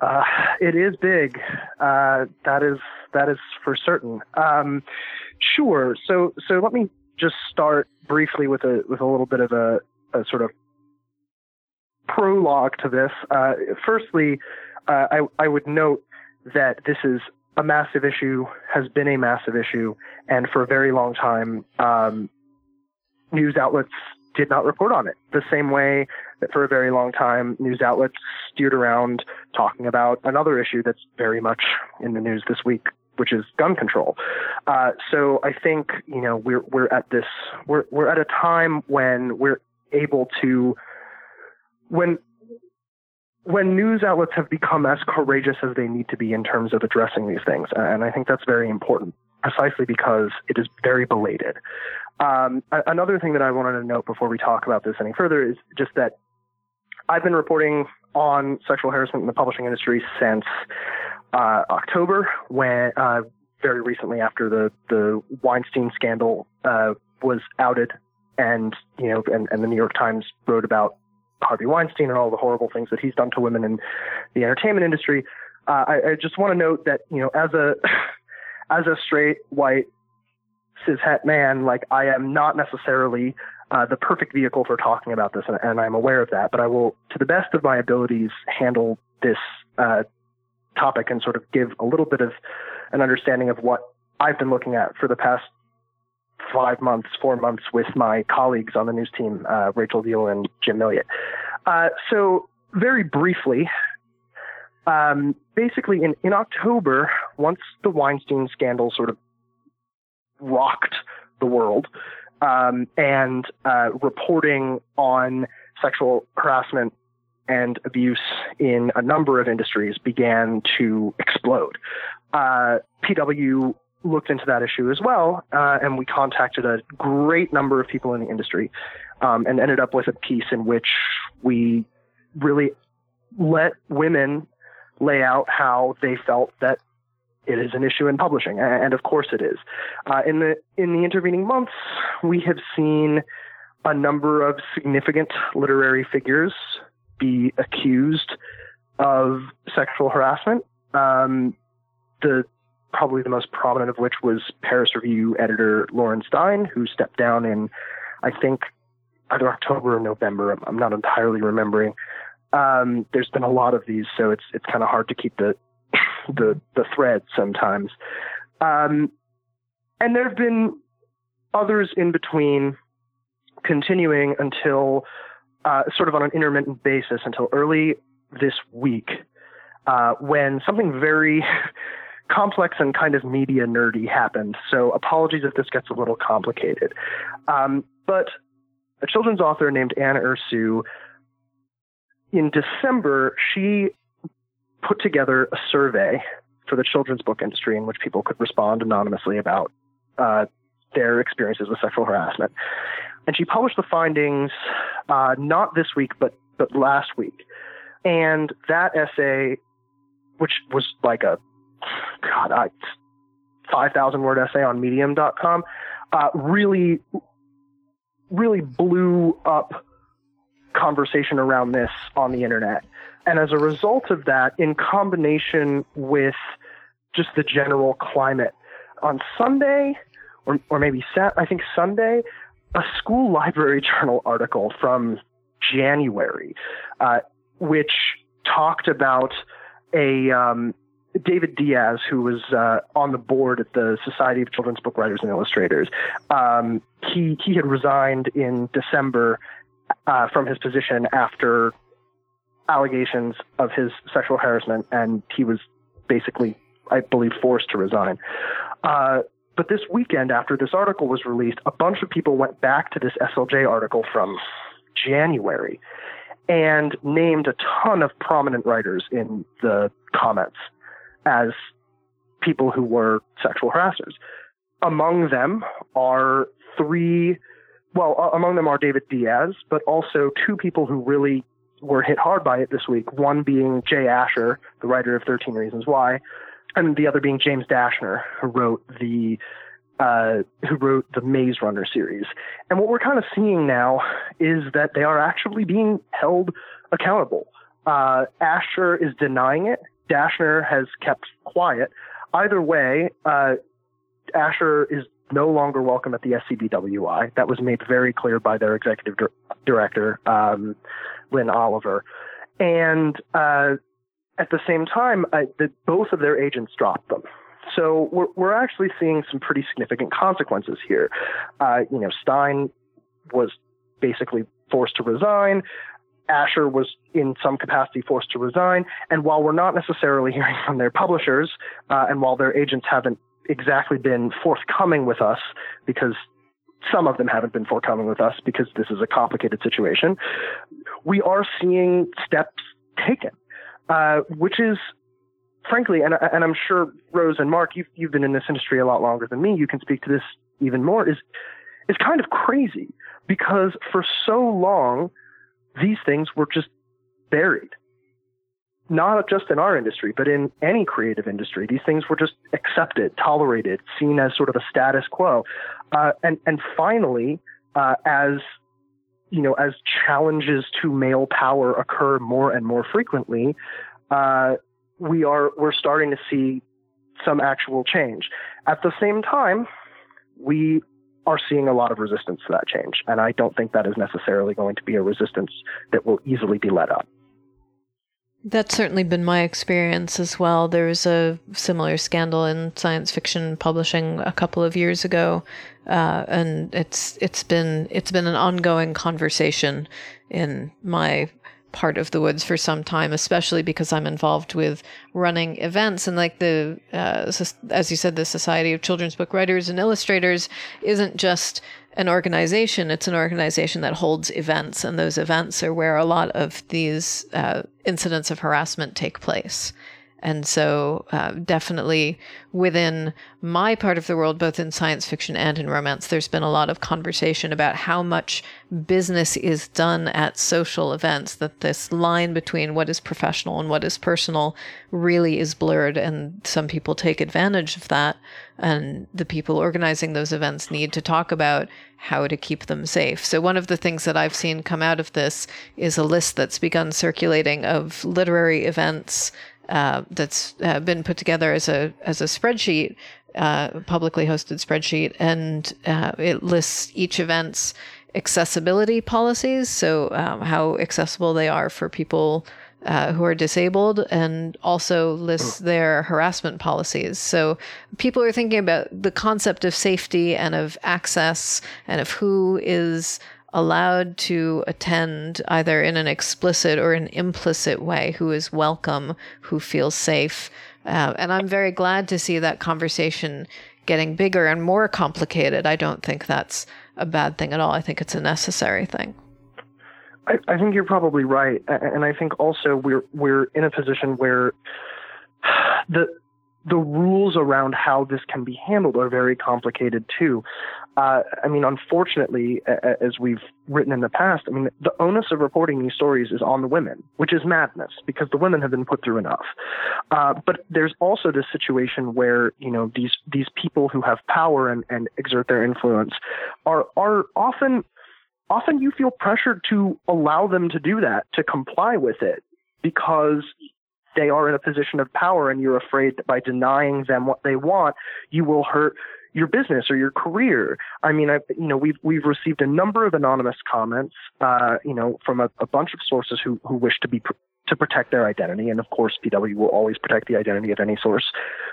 Uh, it is big. Uh, that is that is for certain. Um, sure. So so let me just start briefly with a with a little bit of a, a sort of prologue to this. Uh, firstly, uh, I, I would note that this is a massive issue, has been a massive issue, and for a very long time, um, news outlets did not report on it. The same way that for a very long time, news outlets steered around talking about another issue that's very much in the news this week, which is gun control. Uh, so I think you know we're we're at this we're we're at a time when we're able to when when news outlets have become as courageous as they need to be in terms of addressing these things, and I think that's very important, precisely because it is very belated. Um, another thing that I wanted to note before we talk about this any further is just that I've been reporting on sexual harassment in the publishing industry since uh, October, when uh, very recently after the the Weinstein scandal uh, was outed, and you know, and, and the New York Times wrote about Harvey Weinstein and all the horrible things that he's done to women in the entertainment industry. Uh, I, I, just want to note that you know, as a (sighs) as a straight white cishet man, like I am not necessarily uh, the perfect vehicle for talking about this, and, and, I'm aware of that. But I will, to the best of my abilities, handle this uh, topic and sort of give a little bit of an understanding of what I've been looking at for the past five months, four months with my colleagues on the news team, uh, Rachel Deahl and Jim Milliot. Uh, so, very briefly, um, basically in, in October, once the Weinstein scandal sort of rocked the world, um, and uh, reporting on sexual harassment and abuse in a number of industries began to explode. Uh, PW looked into that issue as well, uh, and we contacted a great number of people in the industry, um, and ended up with a piece in which we really let women lay out how they felt that it is an issue in publishing, and of course it is. Uh, in the in the intervening months, we have seen a number of significant literary figures be accused of sexual harassment. Um, the probably the most prominent of which was Paris Review editor Lorin Stein, who stepped down in, I think, either October or November. I'm not entirely remembering. Um, there's been a lot of these, so it's it's kind of hard to keep the (coughs) the the thread sometimes. Um, and there have been others in between, continuing until uh, sort of on an intermittent basis until early this week, uh, when something very (laughs) complex and kind of media nerdy happened. So apologies if this gets a little complicated. Um, but a children's author named Anne Ursu, in December, she put together a survey for the children's book industry in which people could respond anonymously about uh, their experiences with sexual harassment. And she published the findings uh, not this week, but but last week. And that essay, which was like a God, I, 5,000 word essay on medium.com, uh, really, really blew up conversation around this on the internet. And as a result of that, in combination with just the general climate, on Sunday, or, or maybe Sat, I think Sunday, a school (laughs) library journal article from January, uh, which talked about a um, David Diaz, who was uh, on the board at the Society of Children's Book Writers and Illustrators, um, he he had resigned in December uh, from his position after allegations of his sexual harassment, and he was basically, I believe, forced to resign. Uh, but this weekend, after this article was released, a bunch of people went back to this SLJ article from January and named a ton of prominent writers in the comments as people who were sexual harassers. Among them are three, well, among them are David Diaz, but also two people who really were hit hard by it this week. One being Jay Asher, the writer of 13 Reasons Why, and the other being James Dashner, who wrote the uh, who wrote the Maze Runner series. And what we're kind of seeing now is that they are actually being held accountable. Uh, Asher is denying it. Dashner has kept quiet. Either way, uh, Asher is no longer welcome at the SCBWI. That was made very clear by their executive dir- director, um, Lin Oliver. And uh, at the same time, uh, the, both of their agents dropped them. So we're, we're actually seeing some pretty significant consequences here. Uh, you know, Stein was basically forced to resign. Asher was in some capacity forced to resign. And while we're not necessarily (laughs) hearing from their publishers, uh, and while their agents haven't exactly been forthcoming with us, because some of them haven't been forthcoming with us because this is a complicated situation, we are seeing steps taken, uh, which is frankly, and, and I'm sure Rose and Mark, you've, you've been in this industry a lot longer than me. You can speak to this even more. Is is kind of crazy because for so long these things were just buried. Not just in our industry, but in any creative industry, these things were just accepted, tolerated, seen as sort of a status quo. Uh, and and finally, uh, as you know, as challenges to male power occur more and more frequently, uh, we are we're starting to see some actual change. At the same time, we are seeing a lot of resistance to that change, and I don't think that is necessarily going to be a resistance that will easily be let up. That's certainly been my experience as well. There was a similar scandal in science fiction publishing a couple of years ago, uh, and it's it's been it's been an ongoing conversation in my part of the woods for some time, especially because I'm involved with running events. And like the, uh, as you said, the Society of Children's Book Writers and Illustrators isn't just an organization, it's an organization that holds events. And those events are where a lot of these uh, incidents of harassment take place. And so, uh, definitely within my part of the world, both in science fiction and in romance, there's been a lot of conversation about how much business is done at social events, that this line between what is professional and what is personal really is blurred. And some people take advantage of that. And the people organizing those events need to talk about how to keep them safe. So, one of the things that I've seen come out of this is a list that's begun circulating of literary events uh, that's uh, been put together as a as a spreadsheet, uh, publicly hosted spreadsheet, and uh, it lists each event's accessibility policies, so um, how accessible they are for people. Uh, who are disabled and also lists their harassment policies. So people are thinking about the concept of safety and of access and of who is allowed to attend either in an explicit or an implicit way, who is welcome, who feels safe. Uh, and I'm very glad to see that conversation getting bigger and more complicated. I don't think that's a bad thing at all. I think it's a necessary thing. I, I think you're probably right, and I think also we're we're in a position where (sighs) the the rules around how this can be handled are very complicated too. Uh, I mean, unfortunately, as we've written in the past, I mean, the onus of reporting these stories is on the women, which is madness because the women have been put through enough. Uh, but there's also this situation where you know these these people who have power and, and exert their influence are are often often you feel pressured to allow them to do that to comply with it because they are in a position of power and you're afraid that by denying them what they want, you will hurt your business or your career. I mean, I, you know, we've we've received a number of anonymous comments, uh, you know, from a, a, bunch of sources who who wish to be pr- to protect their identity, and of course, PW will always protect the identity of any source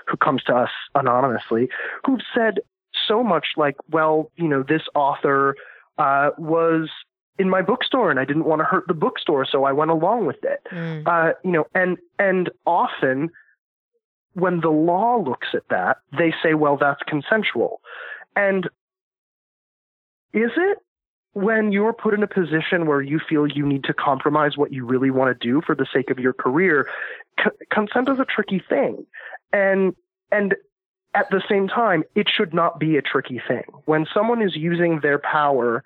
who comes to us anonymously, who've said so much like, well, you know, this author uh, was in my bookstore and I didn't want to hurt the bookstore, so I went along with it. Mm. Uh, you know, and and often when the law looks at that, they say, well, that's consensual. And is it when you're put in a position where you feel you need to compromise what you really want to do for the sake of your career? Consent is a tricky thing. And, and at the same time, it should not be a tricky thing. When someone is using their power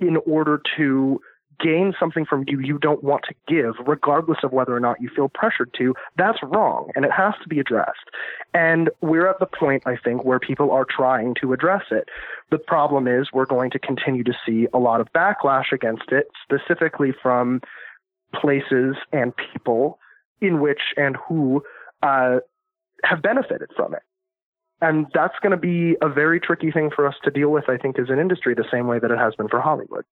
in order to gain something from you you don't want to give, regardless of whether or not you feel pressured to, that's wrong and it has to be addressed. And we're at the point, I think, where people are trying to address it. The problem is we're going to continue to see a lot of backlash against it, specifically from places and people in which and who uh, have benefited from it. And that's going to be a very tricky thing for us to deal with, I think, as an industry, the same way that it has been for Hollywood.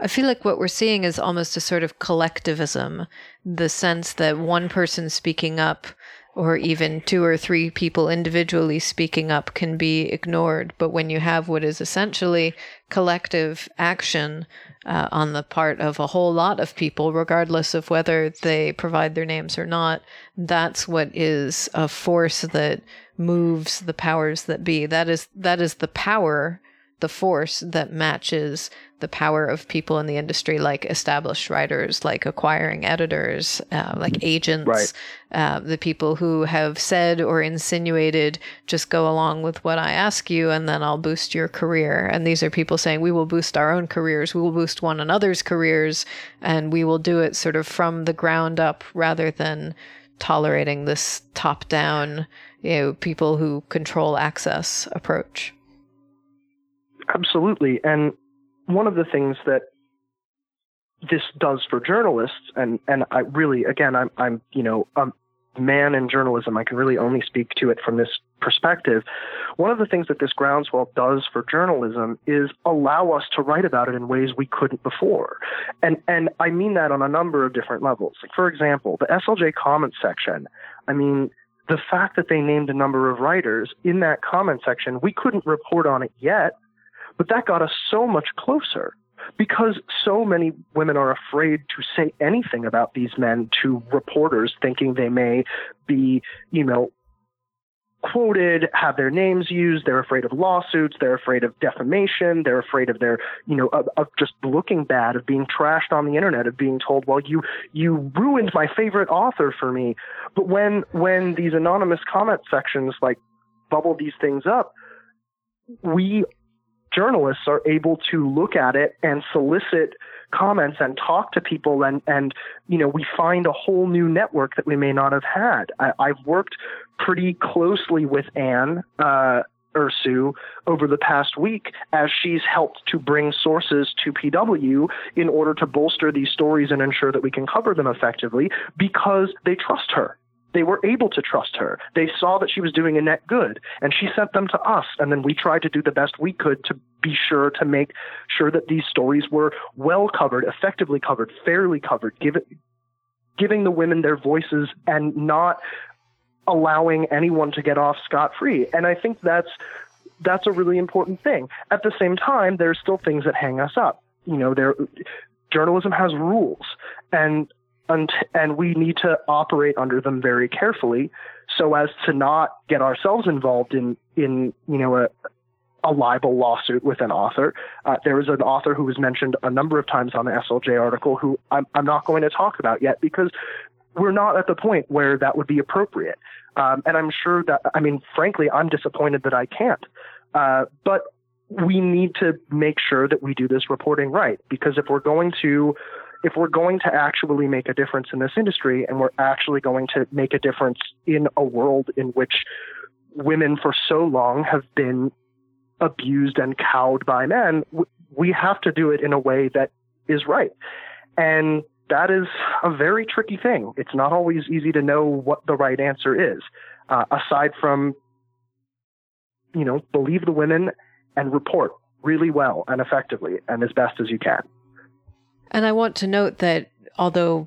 I feel like what we're seeing is almost a sort of collectivism, the sense that one person speaking up or even two or three people individually speaking up can be ignored. But when you have what is essentially collective action uh, on the part of a whole lot of people, regardless of whether they provide their names or not, that's what is a force that moves the powers that be. That is that is the power the force that matches the power of people in the industry, like established writers, like acquiring editors, uh, like agents, right. uh, the people who have said or insinuated, just go along with what I ask you, and then I'll boost your career. And these are people saying, we will boost our own careers, we will boost one another's careers, and we will do it sort of from the ground up rather than tolerating this top down, you know, people who control access approach. Absolutely. And one of the things that this does for journalists, and, and I really, again, I'm, I'm, you know, a man in journalism. I can really only speak to it from this perspective. One of the things that this groundswell does for journalism is allow us to write about it in ways we couldn't before. And, and I mean that on a number of different levels. For example, the SLJ comment section. I mean, the fact that they named a number of writers in that comment section, we couldn't report on it yet but that got us so much closer because so many women are afraid to say anything about these men to reporters thinking they may be, you know, quoted, have their names used. They're afraid of lawsuits. They're afraid of defamation. They're afraid of their, you know, of, of, just looking bad, of being trashed on the internet, of being told, well, you, you ruined my favorite author for me. But when, when these anonymous comment sections like bubble these things up, we journalists are able to look at it and solicit comments and talk to people and and you know we find a whole new network that we may not have had. I, have worked pretty closely with anne uh, Ursu over the past week as she's helped to bring sources to PW in order to bolster these stories and ensure that we can cover them effectively because they trust her they were able to trust her. They saw that she was doing a net good, and she sent them to us. And then we tried to do the best we could to be sure to make sure that these stories were well covered, effectively covered, fairly covered, give it, giving the women their voices and not allowing anyone to get off scot free. And I think that's that's a really important thing. At the same time, there's still things that hang us up. You know, there journalism has rules, and and, and we need to operate under them very carefully so as to not get ourselves involved in, in you know, a, a libel lawsuit with an author. Uh, an author who was mentioned a number of times on the SLJ article who I'm, I'm not going to talk about yet because we're not at the point where that would be appropriate. Um, and I'm sure that, I mean, frankly, I'm disappointed that I can't. Uh, but we need to make sure that we do this reporting right because if we're going to if we're going to actually make a difference in this industry and we're actually going to make a difference in a world in which women for so long have been abused and cowed by men, we have to do it in a way that is right. And that is a very tricky thing. It's not always easy to know what the right answer is, uh, aside from, you know, believe the women and report really well and effectively and as best as you can. And I want to note that although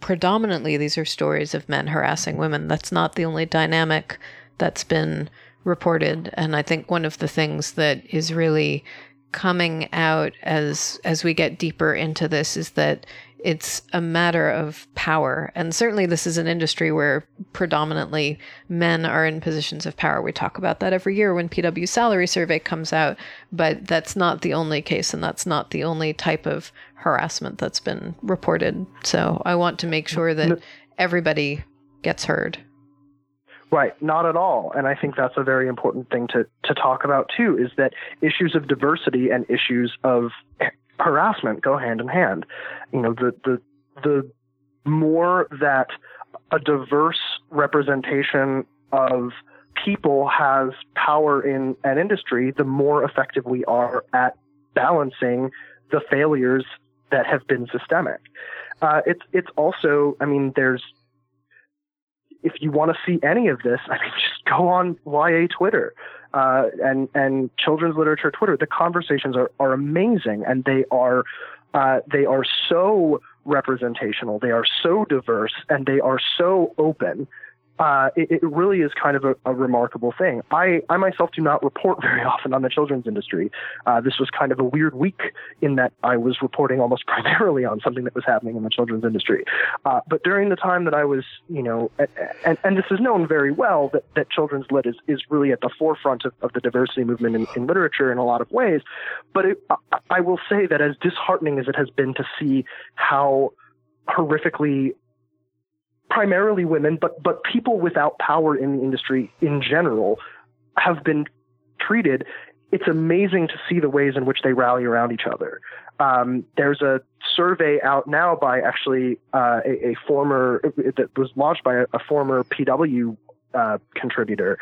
predominantly these are stories of men harassing women, that's not the only dynamic that's been reported. And I think one of the things that is really coming out as as we get deeper into this is that it's a matter of power. And certainly, this is an industry where predominantly men are in positions of power. We talk about that every year when PW salary survey comes out, but that's not the only case, and that's not the only type of harassment that's been reported. So I want to make sure that everybody gets heard. Right, not at all. And I think that's a very important thing to, to talk about too, is that issues of diversity and issues of harassment go hand in hand. You know, the, the, the more that a diverse representation of people has power in an industry, the more effective we are at balancing the failures that have been systemic. Uh, it's it's also, I mean, there's if you want to see any of this, I mean, (laughs) just go on YA Twitter uh, and and children's literature Twitter. The conversations are are amazing, and they are uh, they are so representational. They are so diverse, and they are so open uh, it, it, really is kind of a, a, remarkable thing. I, I myself do not report (laughs) very often on the children's industry. Uh, this was kind of a weird week in that I was reporting almost (laughs) primarily on something that was happening in the children's industry. Uh, but during the time that I was, you know, and, and this is known very well that, that children's lit is, is really at the forefront of, of the diversity movement in, in literature in a lot of ways. But it, I will say that as disheartening as it has been to see how horrifically primarily women, but but people without power in the industry in general have been treated. It's amazing to see the ways in which they rally around each other. Um, there's a survey out now by actually uh, a, a, former that was launched by a, a former PW uh, contributor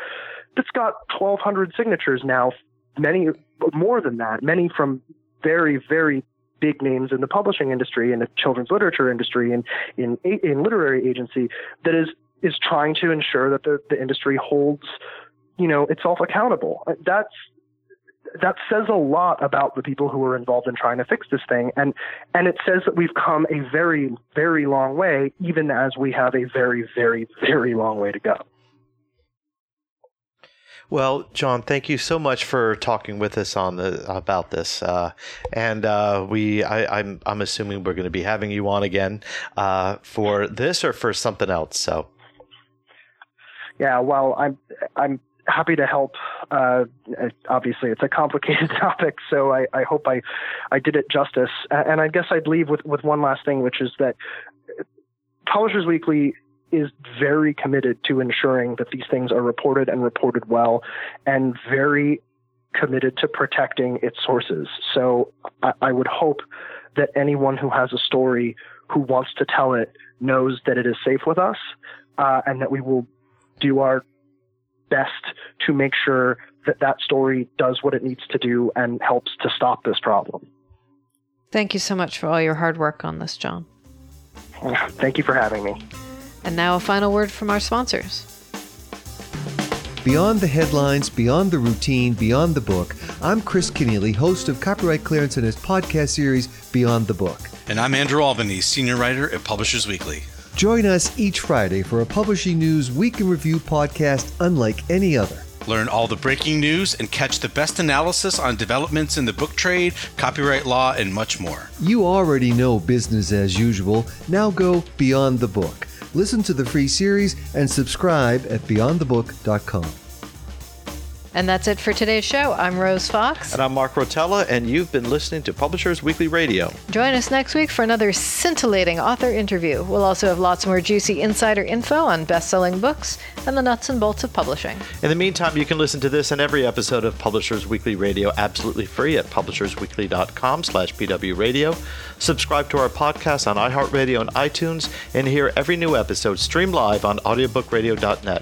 that's got 1,200 signatures now. Many more than that. Many from very very big names in the publishing industry and the children's literature industry and in in literary agency that is is trying to ensure that the, the industry holds you know itself accountable. Uh, that's that says a lot about the people who are involved in trying to fix this thing. And and it says that we've come a very very long way even as we have a very very very long way to go well, John, thank you so much for talking with us on the about this, uh, and uh, we I, am I'm, I'm assuming we're going to be having you on again uh, for this or for something else. So, yeah, well, I'm I'm happy to help. Uh, obviously, it's a complicated (laughs) topic, so I, I hope I I did it justice. And I guess I'd leave with with one last thing, which is that Publishers Weekly is very committed to ensuring that these things are reported and reported well and very committed to protecting its sources. So I, I, would hope that anyone who has a story who wants to tell it knows that it is safe with us uh, and that we will do our best to make sure that that story does what it needs to do and helps to stop this problem. Thank you so much for all your hard work on this, John. Thank you for having me. And now a final word from our sponsors. Beyond the headlines, beyond the routine, beyond the book, I'm Chris Kenneally, host of Copyright Clearance and his podcast series, Beyond the Book. And I'm Andrew Albanese, senior writer at Publishers Weekly. Join us each Friday for a Publishing News Week in Review podcast unlike any other. Learn all the breaking news and catch the best analysis on developments in the book trade, copyright law, and much more. You already know business as usual. Now go beyond the book listen to the free series, and subscribe at beyondthebook.com. And that's it for today's show. I'm Rose Fox. And I'm Mark Rotella, and you've been listening to Publishers Weekly Radio. Join us next week for another scintillating author interview. We'll also have lots more juicy insider info on best selling books and the nuts and bolts of publishing. In the meantime, you can listen to this and every episode of Publishers Weekly Radio absolutely free at publishersweekly.com slash pwradio. Subscribe to our podcast on iHeartRadio and iTunes, and hear every new episode stream live on audiobookradio.net.